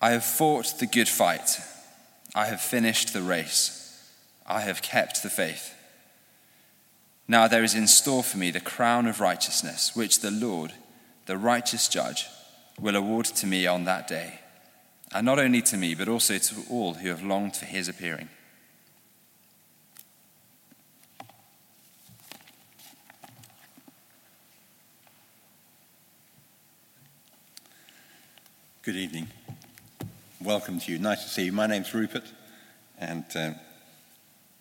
I have fought the good fight. I have finished the race. I have kept the faith. Now there is in store for me the crown of righteousness, which the Lord, the righteous judge, will award to me on that day. And not only to me, but also to all who have longed for his appearing. Good evening. Welcome to you. Nice to see you. My name's Rupert, and uh,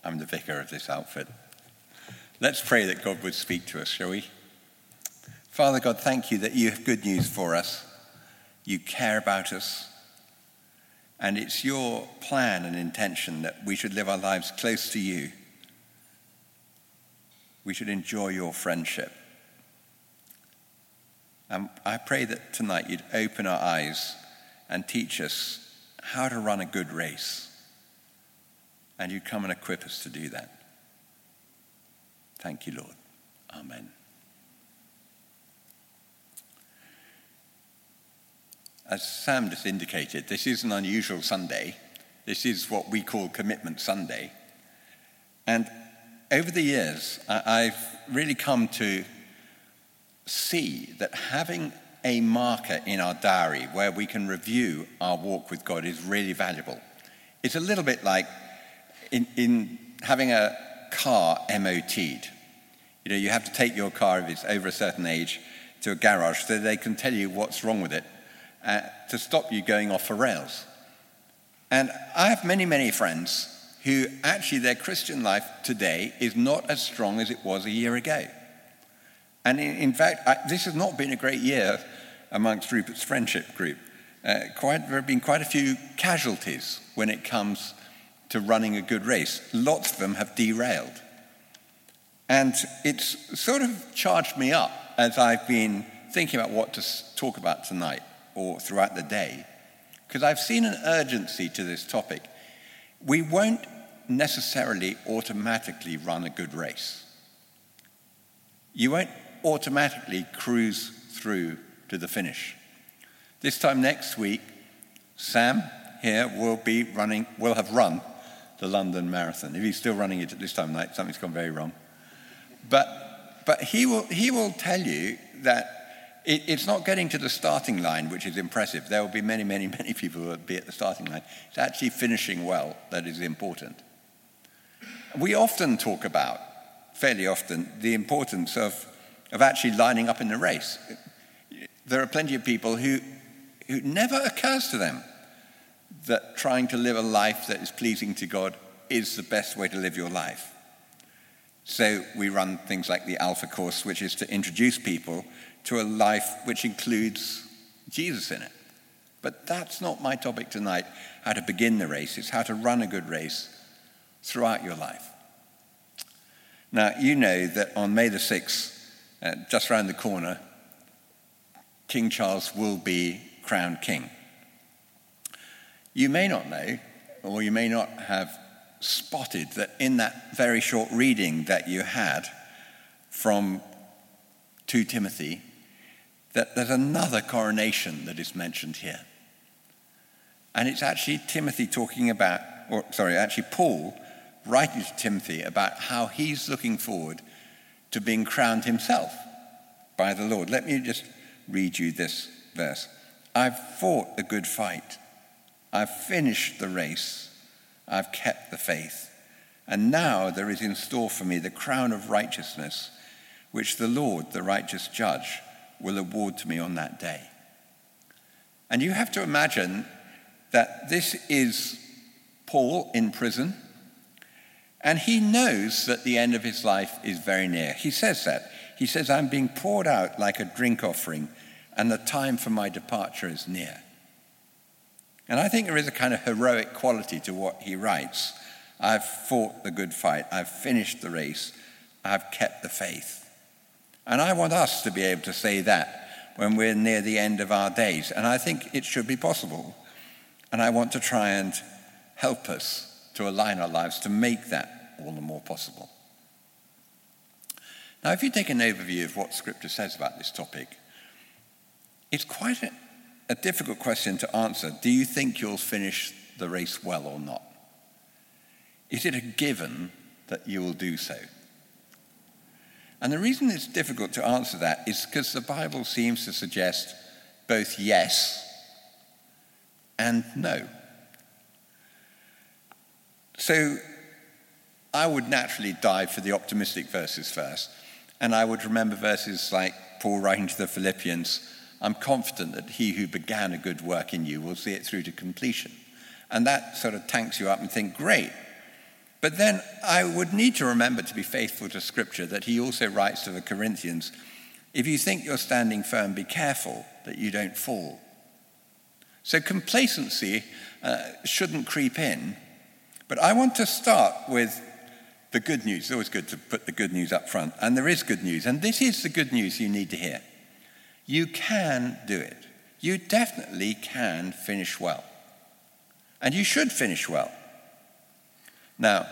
I'm the vicar of this outfit. Let's pray that God would speak to us, shall we? Father God, thank you that you have good news for us. You care about us. And it's your plan and intention that we should live our lives close to you. We should enjoy your friendship. And I pray that tonight you'd open our eyes and teach us how to run a good race. And you come and equip us to do that. Thank you, Lord. Amen. As Sam just indicated, this is an unusual Sunday. This is what we call Commitment Sunday. And over the years, I've really come to see that having a marker in our diary where we can review our walk with God is really valuable. It's a little bit like in, in having a car MOT'd. You know, you have to take your car if it's over a certain age to a garage so they can tell you what's wrong with it uh, to stop you going off the rails. And I have many, many friends who actually their Christian life today is not as strong as it was a year ago. And in, in fact, I, this has not been a great year amongst Rupert's friendship group. Uh, quite, there have been quite a few casualties when it comes to running a good race. Lots of them have derailed. And it's sort of charged me up as I've been thinking about what to talk about tonight or throughout the day, because I've seen an urgency to this topic. We won't necessarily automatically run a good race. You won't automatically cruise through to the finish. This time next week, Sam here will be running, will have run the London Marathon. If he's still running it at this time of night, something's gone very wrong. But, but he, will, he will tell you that it, it's not getting to the starting line, which is impressive. There will be many, many, many people who will be at the starting line. It's actually finishing well that is important. We often talk about, fairly often, the importance of, of actually lining up in the race. There are plenty of people who, who never occurs to them that trying to live a life that is pleasing to God is the best way to live your life. So we run things like the Alpha course, which is to introduce people to a life which includes Jesus in it. But that's not my topic tonight, how to begin the race. It's how to run a good race throughout your life. Now, you know that on May the 6th, uh, just around the corner, King Charles will be crowned king. You may not know, or you may not have spotted that in that very short reading that you had from 2 Timothy, that there's another coronation that is mentioned here. And it's actually Timothy talking about, or sorry, actually Paul writing to Timothy about how he's looking forward to being crowned himself by the Lord. Let me just read you this verse. I've fought a good fight. I've finished the race. I've kept the faith. And now there is in store for me the crown of righteousness, which the Lord, the righteous judge, will award to me on that day. And you have to imagine that this is Paul in prison, and he knows that the end of his life is very near. He says that. He says, I'm being poured out like a drink offering, and the time for my departure is near. And I think there is a kind of heroic quality to what he writes. I've fought the good fight, I've finished the race, I've kept the faith. And I want us to be able to say that when we're near the end of our days. And I think it should be possible. And I want to try and help us to align our lives to make that all the more possible. Now, if you take an overview of what Scripture says about this topic, it's quite a, a difficult question to answer. Do you think you'll finish the race well or not? Is it a given that you will do so? And the reason it's difficult to answer that is because the Bible seems to suggest both yes and no. So I would naturally dive for the optimistic verses first, and I would remember verses like Paul writing to the Philippians I'm confident that he who began a good work in you will see it through to completion. And that sort of tanks you up and think, great, but then I would need to remember to be faithful to Scripture that he also writes to the Corinthians if you think you're standing firm, be careful that you don't fall. So complacency uh, shouldn't creep in. But I want to start with the good news. It's always good to put the good news up front. And there is good news. And this is the good news you need to hear. You can do it. You definitely can finish well. And you should finish well. Now,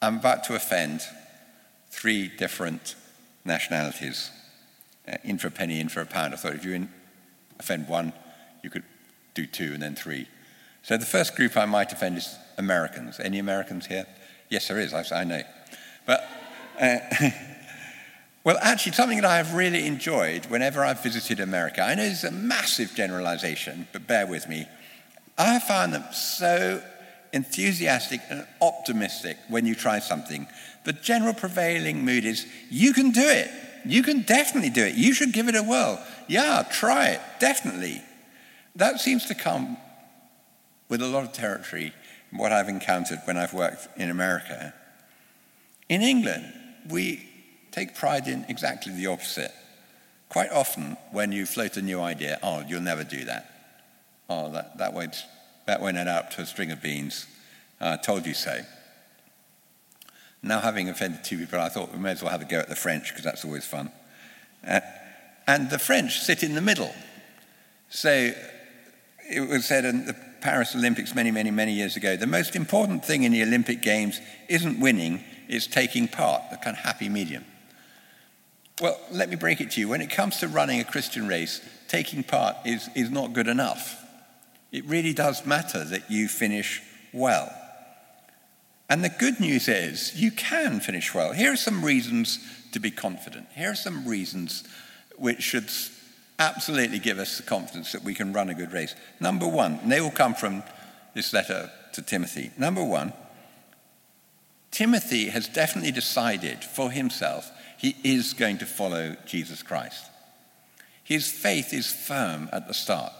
I'm about to offend three different nationalities. Uh, in for a penny, in for a pound. I thought if you offend one, you could do two and then three. So the first group I might offend is Americans. Any Americans here? Yes, there is, I, know. But, uh, well, actually, something that I have really enjoyed whenever I've visited America, I know it's a massive generalization, but bear with me. I have found them so enthusiastic and optimistic when you try something. The general prevailing mood is, you can do it. You can definitely do it. You should give it a whirl. Yeah, try it, definitely. That seems to come with a lot of territory what I've encountered when I've worked in America. In England, we take pride in exactly the opposite. Quite often, when you float a new idea, oh, you'll never do that. Oh, that, that won't that went out to a string of beans. I uh, told you so. Now, having offended two people, I thought we may as well have a go at the French because that's always fun. Uh, and the French sit in the middle. So it was said in the Paris Olympics many, many, many years ago the most important thing in the Olympic Games isn't winning, it's taking part, the kind of happy medium. Well, let me break it to you. When it comes to running a Christian race, taking part is, is not good enough. It really does matter that you finish well. And the good news is you can finish well. Here are some reasons to be confident. Here are some reasons which should absolutely give us the confidence that we can run a good race. Number one, and they all come from this letter to Timothy. Number one, Timothy has definitely decided for himself he is going to follow Jesus Christ. His faith is firm at the start.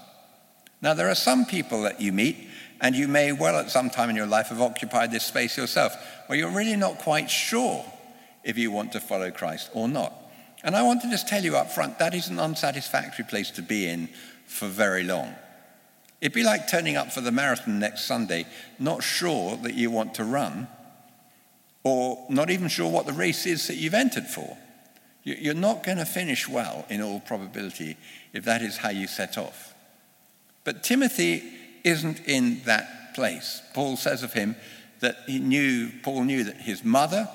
Now, there are some people that you meet, and you may well at some time in your life have occupied this space yourself, where you're really not quite sure if you want to follow Christ or not. And I want to just tell you up front that is an unsatisfactory place to be in for very long. It'd be like turning up for the marathon next Sunday, not sure that you want to run, or not even sure what the race is that you've entered for. You're not going to finish well, in all probability, if that is how you set off. But Timothy isn't in that place. Paul says of him that he knew, Paul knew that his mother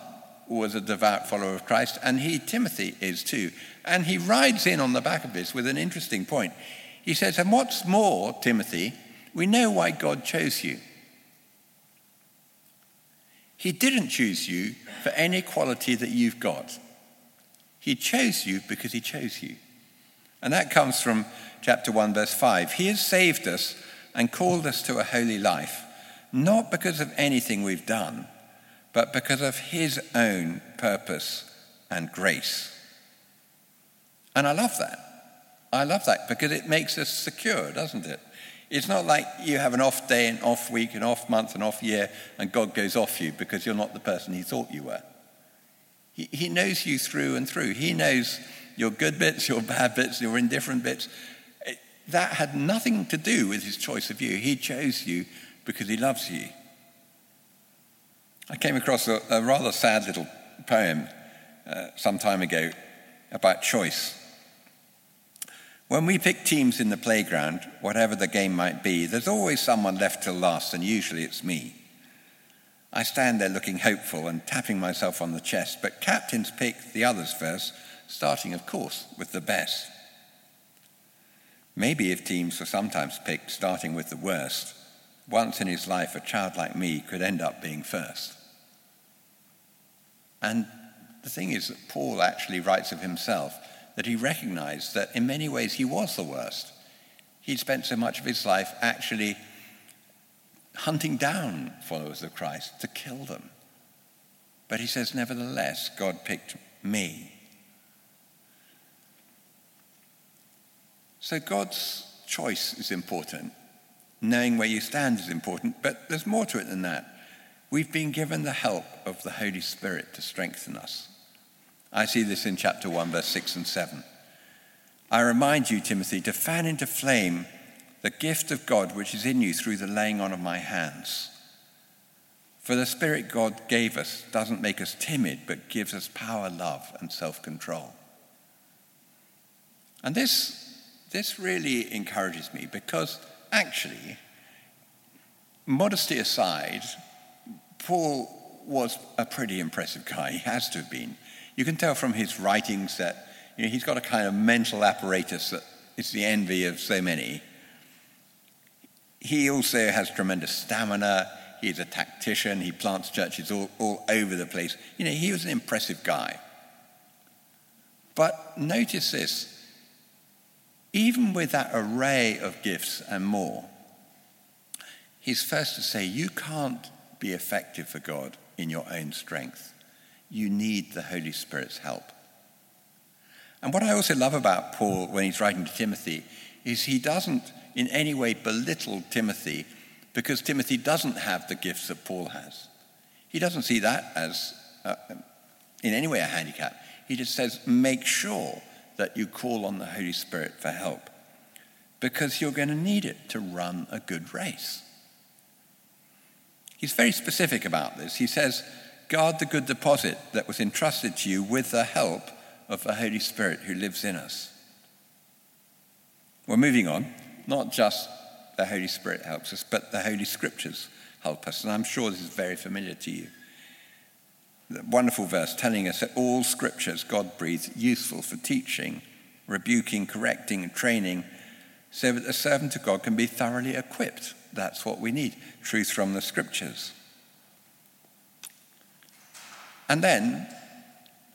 was a devout follower of Christ, and he, Timothy, is too. And he rides in on the back of this with an interesting point. He says, And what's more, Timothy, we know why God chose you. He didn't choose you for any quality that you've got. He chose you because he chose you. And that comes from chapter 1, verse 5. He has saved us and called us to a holy life, not because of anything we've done, but because of his own purpose and grace. And I love that. I love that because it makes us secure, doesn't it? It's not like you have an off day, an off week, an off month, an off year, and God goes off you because you're not the person he thought you were. He, he knows you through and through. He knows your good bits, your bad bits, your indifferent bits. That had nothing to do with his choice of you. He chose you because he loves you. I came across a, a rather sad little poem uh, some time ago about choice. When we pick teams in the playground, whatever the game might be, there's always someone left till last, and usually it's me. I stand there looking hopeful and tapping myself on the chest, but captains pick the others first starting, of course, with the best. Maybe if teams were sometimes picked starting with the worst, once in his life a child like me could end up being first. And the thing is that Paul actually writes of himself that he recognized that in many ways he was the worst. He'd spent so much of his life actually hunting down followers of Christ to kill them. But he says, nevertheless, God picked me. So God's choice is important. Knowing where you stand is important, but there's more to it than that. We've been given the help of the Holy Spirit to strengthen us. I see this in chapter 1, verse 6 and 7. I remind you, Timothy, to fan into flame the gift of God which is in you through the laying on of my hands. For the Spirit God gave us doesn't make us timid, but gives us power, love, and self control. And this, this really encourages me because actually, modesty aside, Paul was a pretty impressive guy. He has to have been. You can tell from his writings that you know, he's got a kind of mental apparatus that is the envy of so many. He also has tremendous stamina. He's a tactician. He plants churches all, all over the place. You know, he was an impressive guy. But notice this even with that array of gifts and more, he's first to say, You can't be effective for God in your own strength. You need the Holy Spirit's help. And what I also love about Paul when he's writing to Timothy is he doesn't in any way belittle Timothy because Timothy doesn't have the gifts that Paul has. He doesn't see that as uh, in any way a handicap. He just says, make sure that you call on the Holy Spirit for help because you're going to need it to run a good race. He's very specific about this. He says, guard the good deposit that was entrusted to you with the help of the Holy Spirit who lives in us. We're moving on. Not just the Holy Spirit helps us, but the Holy Scriptures help us. And I'm sure this is very familiar to you. The wonderful verse telling us that all scriptures God breathes useful for teaching, rebuking, correcting, and training, so that the servant of God can be thoroughly equipped. That's what we need truth from the scriptures. And then,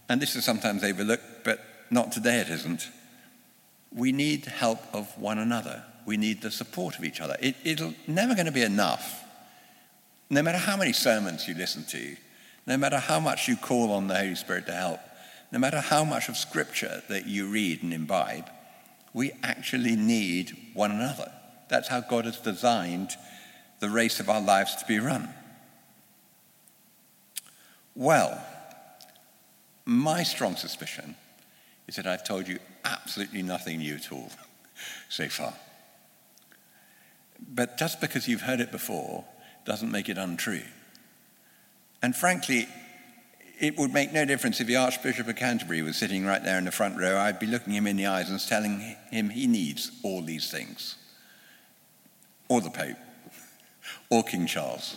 and this is sometimes overlooked, but not today it isn't, we need help of one another we need the support of each other. It, it'll never going to be enough. No matter how many sermons you listen to, no matter how much you call on the Holy Spirit to help, no matter how much of Scripture that you read and imbibe, we actually need one another. That's how God has designed the race of our lives to be run. Well, my strong suspicion is that I've told you absolutely nothing new at all so far. But just because you've heard it before doesn't make it untrue. And frankly, it would make no difference if the Archbishop of Canterbury was sitting right there in the front row. I'd be looking him in the eyes and telling him he needs all these things. Or the Pope, or King Charles.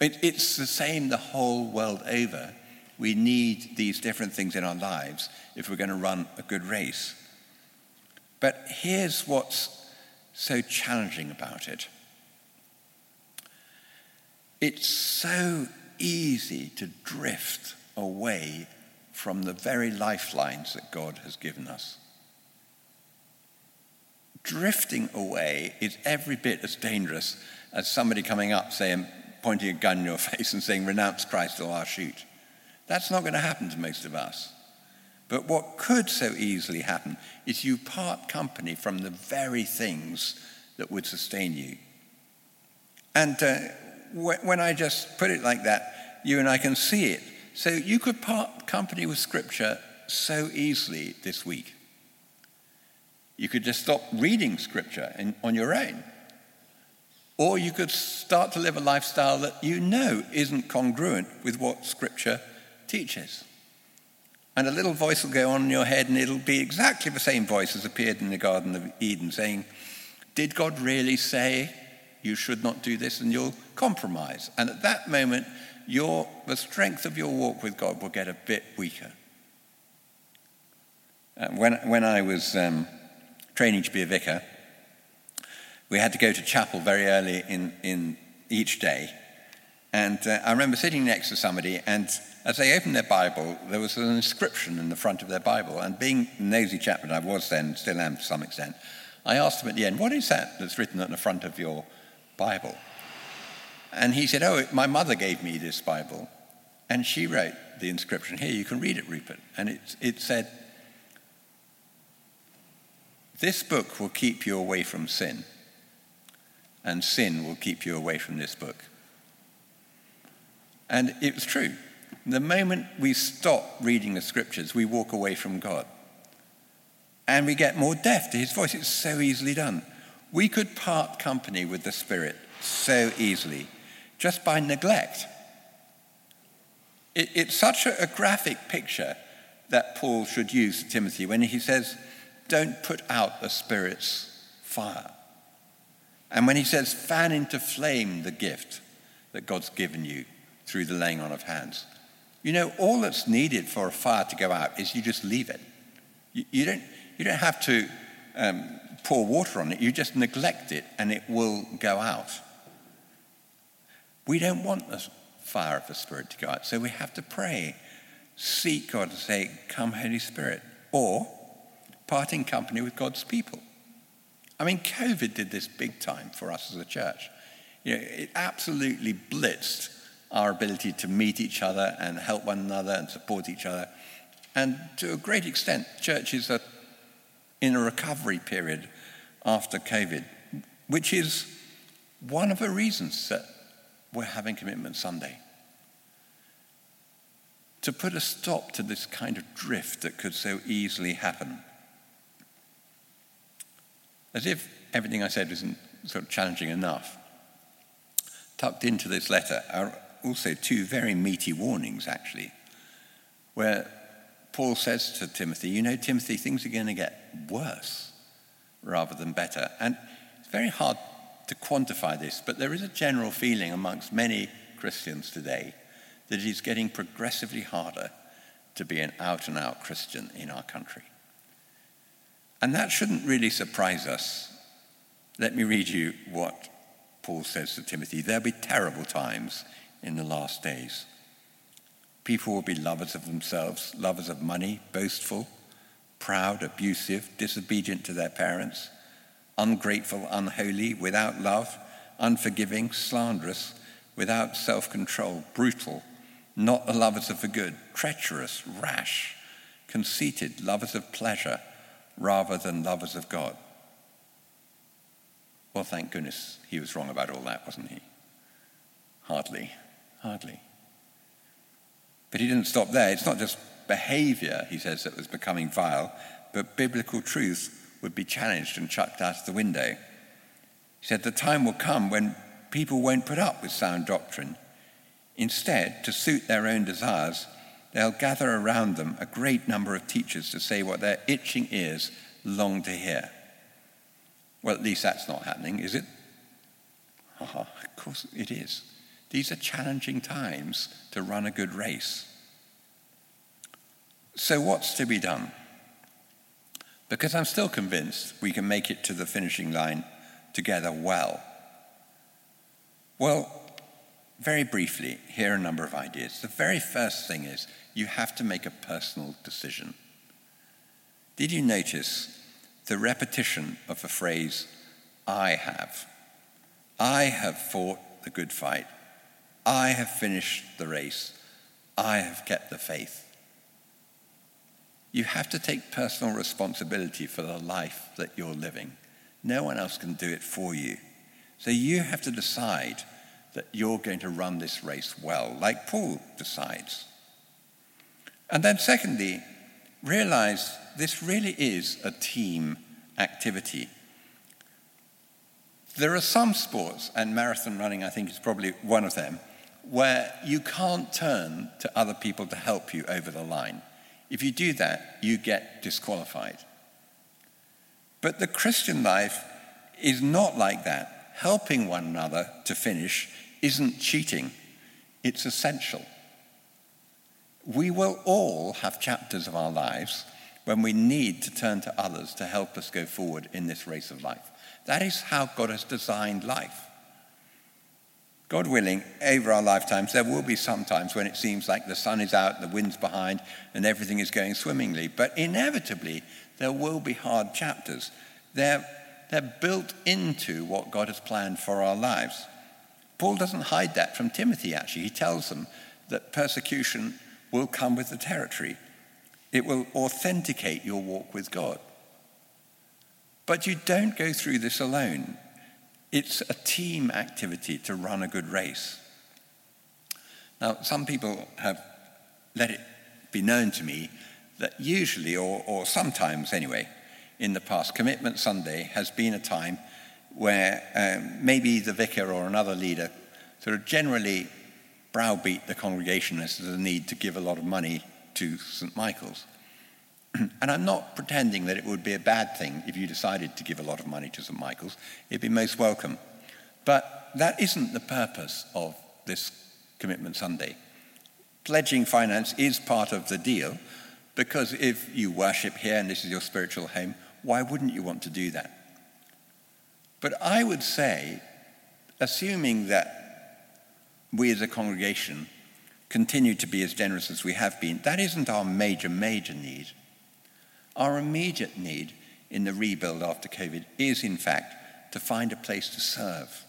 It, it's the same the whole world over. We need these different things in our lives if we're going to run a good race. But here's what's so challenging about it. It's so easy to drift away from the very lifelines that God has given us. Drifting away is every bit as dangerous as somebody coming up, saying, pointing a gun in your face and saying, renounce Christ or I'll shoot. That's not going to happen to most of us. But what could so easily happen is you part company from the very things that would sustain you. And uh, when I just put it like that, you and I can see it. So you could part company with Scripture so easily this week. You could just stop reading Scripture in, on your own. Or you could start to live a lifestyle that you know isn't congruent with what Scripture teaches. And a little voice will go on in your head, and it'll be exactly the same voice as appeared in the Garden of Eden, saying, Did God really say you should not do this? And you'll compromise. And at that moment, your, the strength of your walk with God will get a bit weaker. Uh, when, when I was um, training to be a vicar, we had to go to chapel very early in, in each day. And uh, I remember sitting next to somebody, and as they opened their Bible, there was an inscription in the front of their Bible. And being nosy chap that I was then, still am to some extent, I asked him at the end, What is that that's written at the front of your Bible? And he said, Oh, my mother gave me this Bible. And she wrote the inscription. Here, you can read it, Rupert. And it, it said, This book will keep you away from sin, and sin will keep you away from this book. And it was true. The moment we stop reading the scriptures, we walk away from God. And we get more deaf to his voice. It's so easily done. We could part company with the Spirit so easily just by neglect. It, it's such a, a graphic picture that Paul should use to Timothy when he says, Don't put out the Spirit's fire. And when he says, Fan into flame the gift that God's given you through the laying on of hands. You know, all that's needed for a fire to go out is you just leave it. You, you don't, you don't have to um, pour water on it, you just neglect it and it will go out. We don't want the fire of the Spirit to go out, so we have to pray, seek God and say, Come, Holy Spirit, or parting company with God's people. I mean, COVID did this big time for us as a church. You know, it absolutely blitzed our ability to meet each other and help one another and support each other. And to a great extent, churches are in a recovery period after COVID, which is one of the reasons that we're having Commitment Sunday. To put a stop to this kind of drift that could so easily happen. As if everything I said isn't sort of challenging enough. Tucked into this letter are also two very meaty warnings, actually, where Paul says to Timothy, You know, Timothy, things are going to get worse rather than better. And it's very hard to quantify this, but there is a general feeling amongst many Christians today that it is getting progressively harder to be an out and out Christian in our country. And that shouldn't really surprise us. Let me read you what Paul says to Timothy. There'll be terrible times in the last days. People will be lovers of themselves, lovers of money, boastful, proud, abusive, disobedient to their parents, ungrateful, unholy, without love, unforgiving, slanderous, without self control, brutal, not the lovers of the good, treacherous, rash, conceited, lovers of pleasure rather than lovers of God. Well, thank goodness he was wrong about all that, wasn't he? Hardly. Hardly. But he didn't stop there. It's not just behavior, he says, that was becoming vile, but biblical truth would be challenged and chucked out of the window. He said, The time will come when people won't put up with sound doctrine. Instead, to suit their own desires, they'll gather around them a great number of teachers to say what their itching ears long to hear. Well, at least that's not happening, is it? Oh, of course it is. These are challenging times to run a good race. So, what's to be done? Because I'm still convinced we can make it to the finishing line together well. Well, very briefly, here are a number of ideas. The very first thing is you have to make a personal decision. Did you notice the repetition of the phrase, I have? I have fought the good fight. I have finished the race. I have kept the faith. You have to take personal responsibility for the life that you're living. No one else can do it for you. So you have to decide that you're going to run this race well, like Paul decides. And then, secondly, realize this really is a team activity. There are some sports, and marathon running, I think, is probably one of them, where you can't turn to other people to help you over the line. If you do that, you get disqualified. But the Christian life is not like that. Helping one another to finish isn't cheating, it's essential. We will all have chapters of our lives when we need to turn to others to help us go forward in this race of life. That is how God has designed life. God willing, over our lifetimes, there will be some times when it seems like the sun is out, the wind's behind, and everything is going swimmingly. But inevitably, there will be hard chapters. They're, they're built into what God has planned for our lives. Paul doesn't hide that from Timothy, actually. He tells them that persecution will come with the territory, it will authenticate your walk with God. But you don't go through this alone. It's a team activity to run a good race. Now, some people have let it be known to me that usually, or, or sometimes anyway, in the past, Commitment Sunday has been a time where um, maybe the vicar or another leader sort of generally browbeat the congregation as to the need to give a lot of money to St. Michael's. and I'm not pretending that it would be a bad thing if you decided to give a lot of money to St. Michael's. It'd be most welcome. But that isn't the purpose of this Commitment Sunday. Pledging finance is part of the deal because if you worship here and this is your spiritual home, why wouldn't you want to do that? But I would say, assuming that we as a congregation continue to be as generous as we have been, that isn't our major, major need. Our immediate need in the rebuild after COVID is, in fact, to find a place to serve,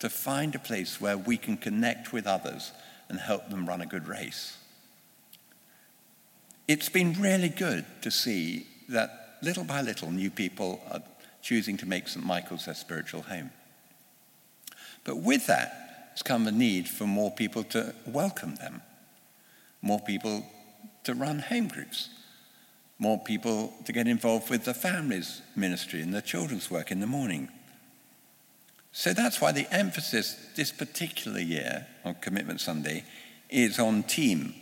to find a place where we can connect with others and help them run a good race. It's been really good to see that little by little new people are choosing to make St. Michael's their spiritual home. But with that has come a need for more people to welcome them, more people to run home groups, more people to get involved with the families ministry and the children's work in the morning. So that's why the emphasis this particular year on Commitment Sunday is on team.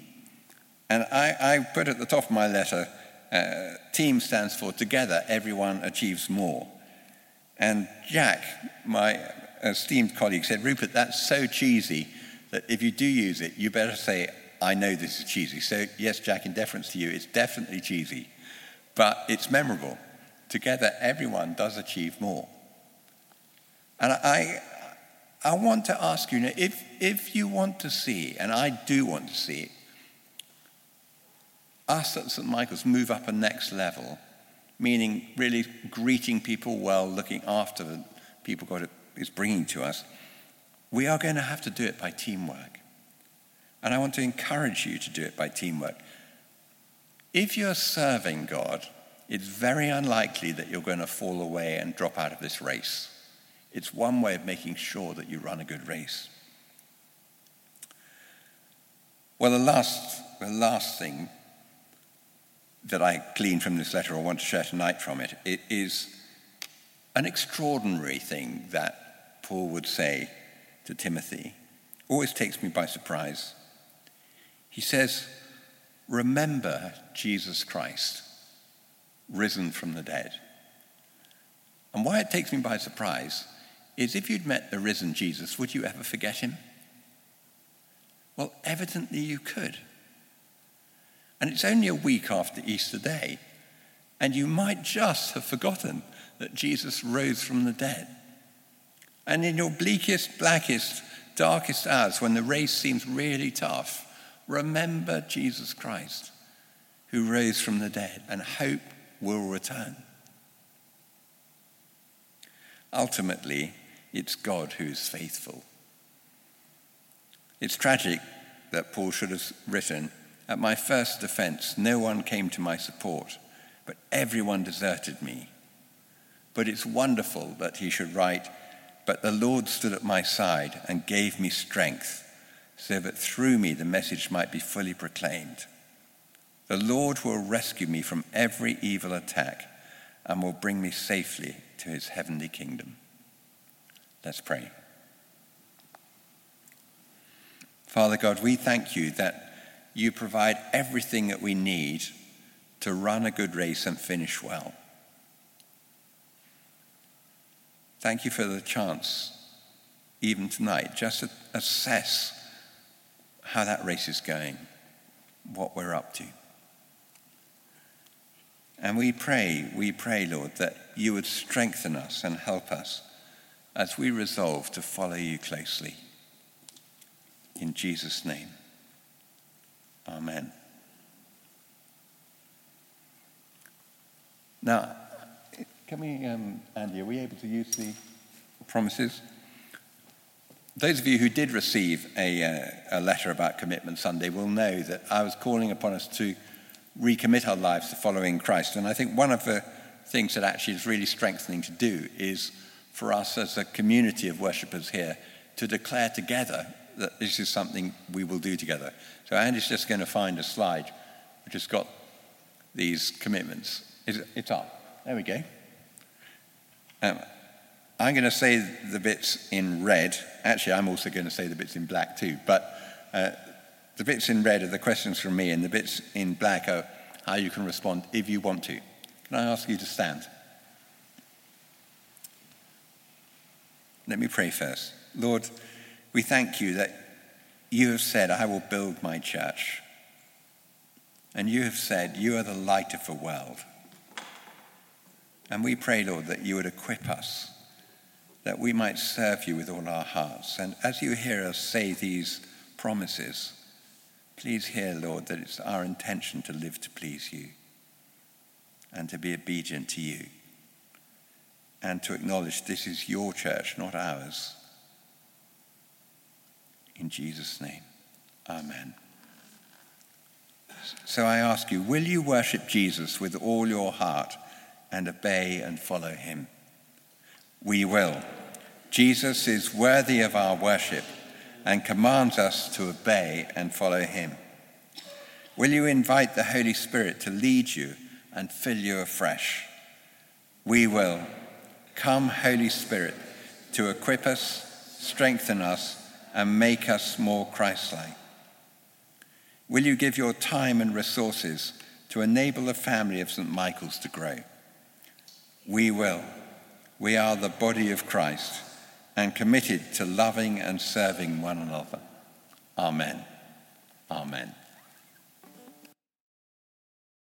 And I, I put at the top of my letter, uh, team stands for together everyone achieves more. And Jack, my esteemed colleague, said, Rupert, that's so cheesy that if you do use it, you better say, I know this is cheesy. So, yes, Jack, in deference to you, it's definitely cheesy, but it's memorable. Together, everyone does achieve more. And I, I want to ask you, if, if you want to see, and I do want to see, us at St. Michael's move up a next level, meaning really greeting people well, looking after the people God is bringing to us, we are going to have to do it by teamwork. And I want to encourage you to do it by teamwork. If you're serving God, it's very unlikely that you're going to fall away and drop out of this race. It's one way of making sure that you run a good race. Well, the last, the last thing that I glean from this letter or want to share tonight from it, it is an extraordinary thing that Paul would say to Timothy. Always takes me by surprise. He says, Remember Jesus Christ, risen from the dead. And why it takes me by surprise is if you'd met the risen Jesus, would you ever forget him? Well, evidently you could. And it's only a week after Easter Day, and you might just have forgotten that Jesus rose from the dead. And in your bleakest, blackest, darkest hours, when the race seems really tough, remember Jesus Christ, who rose from the dead, and hope will return. Ultimately, it's God who is faithful. It's tragic that Paul should have written, At my first defense, no one came to my support, but everyone deserted me. But it's wonderful that he should write, But the Lord stood at my side and gave me strength, so that through me the message might be fully proclaimed. The Lord will rescue me from every evil attack and will bring me safely to his heavenly kingdom. Let's pray. Father God, we thank you that you provide everything that we need to run a good race and finish well. Thank you for the chance, even tonight, just to assess how that race is going, what we're up to. And we pray, we pray, Lord, that you would strengthen us and help us as we resolve to follow you closely. In Jesus' name, Amen. Now, can we, um, Andy, are we able to use the promises? Those of you who did receive a, uh, a letter about Commitment Sunday will know that I was calling upon us to recommit our lives to following Christ. And I think one of the things that actually is really strengthening to do is for us as a community of worshippers here to declare together that this is something we will do together. So Andy's just going to find a slide which has got these commitments. It's up. There we go. Um, I'm going to say the bits in red. Actually, I'm also going to say the bits in black too. But uh, the bits in red are the questions from me, and the bits in black are how you can respond if you want to. Can I ask you to stand? Let me pray first. Lord, we thank you that you have said, I will build my church. And you have said, You are the light of the world. And we pray, Lord, that you would equip us, that we might serve you with all our hearts. And as you hear us say these promises, please hear, Lord, that it's our intention to live to please you and to be obedient to you and to acknowledge this is your church, not ours. In Jesus' name, amen. So I ask you, will you worship Jesus with all your heart and obey and follow him? We will. Jesus is worthy of our worship and commands us to obey and follow him. Will you invite the Holy Spirit to lead you and fill you afresh? We will. Come, Holy Spirit, to equip us, strengthen us, and make us more Christ like. Will you give your time and resources to enable the family of St. Michael's to grow? We will. We are the body of Christ and committed to loving and serving one another. Amen. Amen.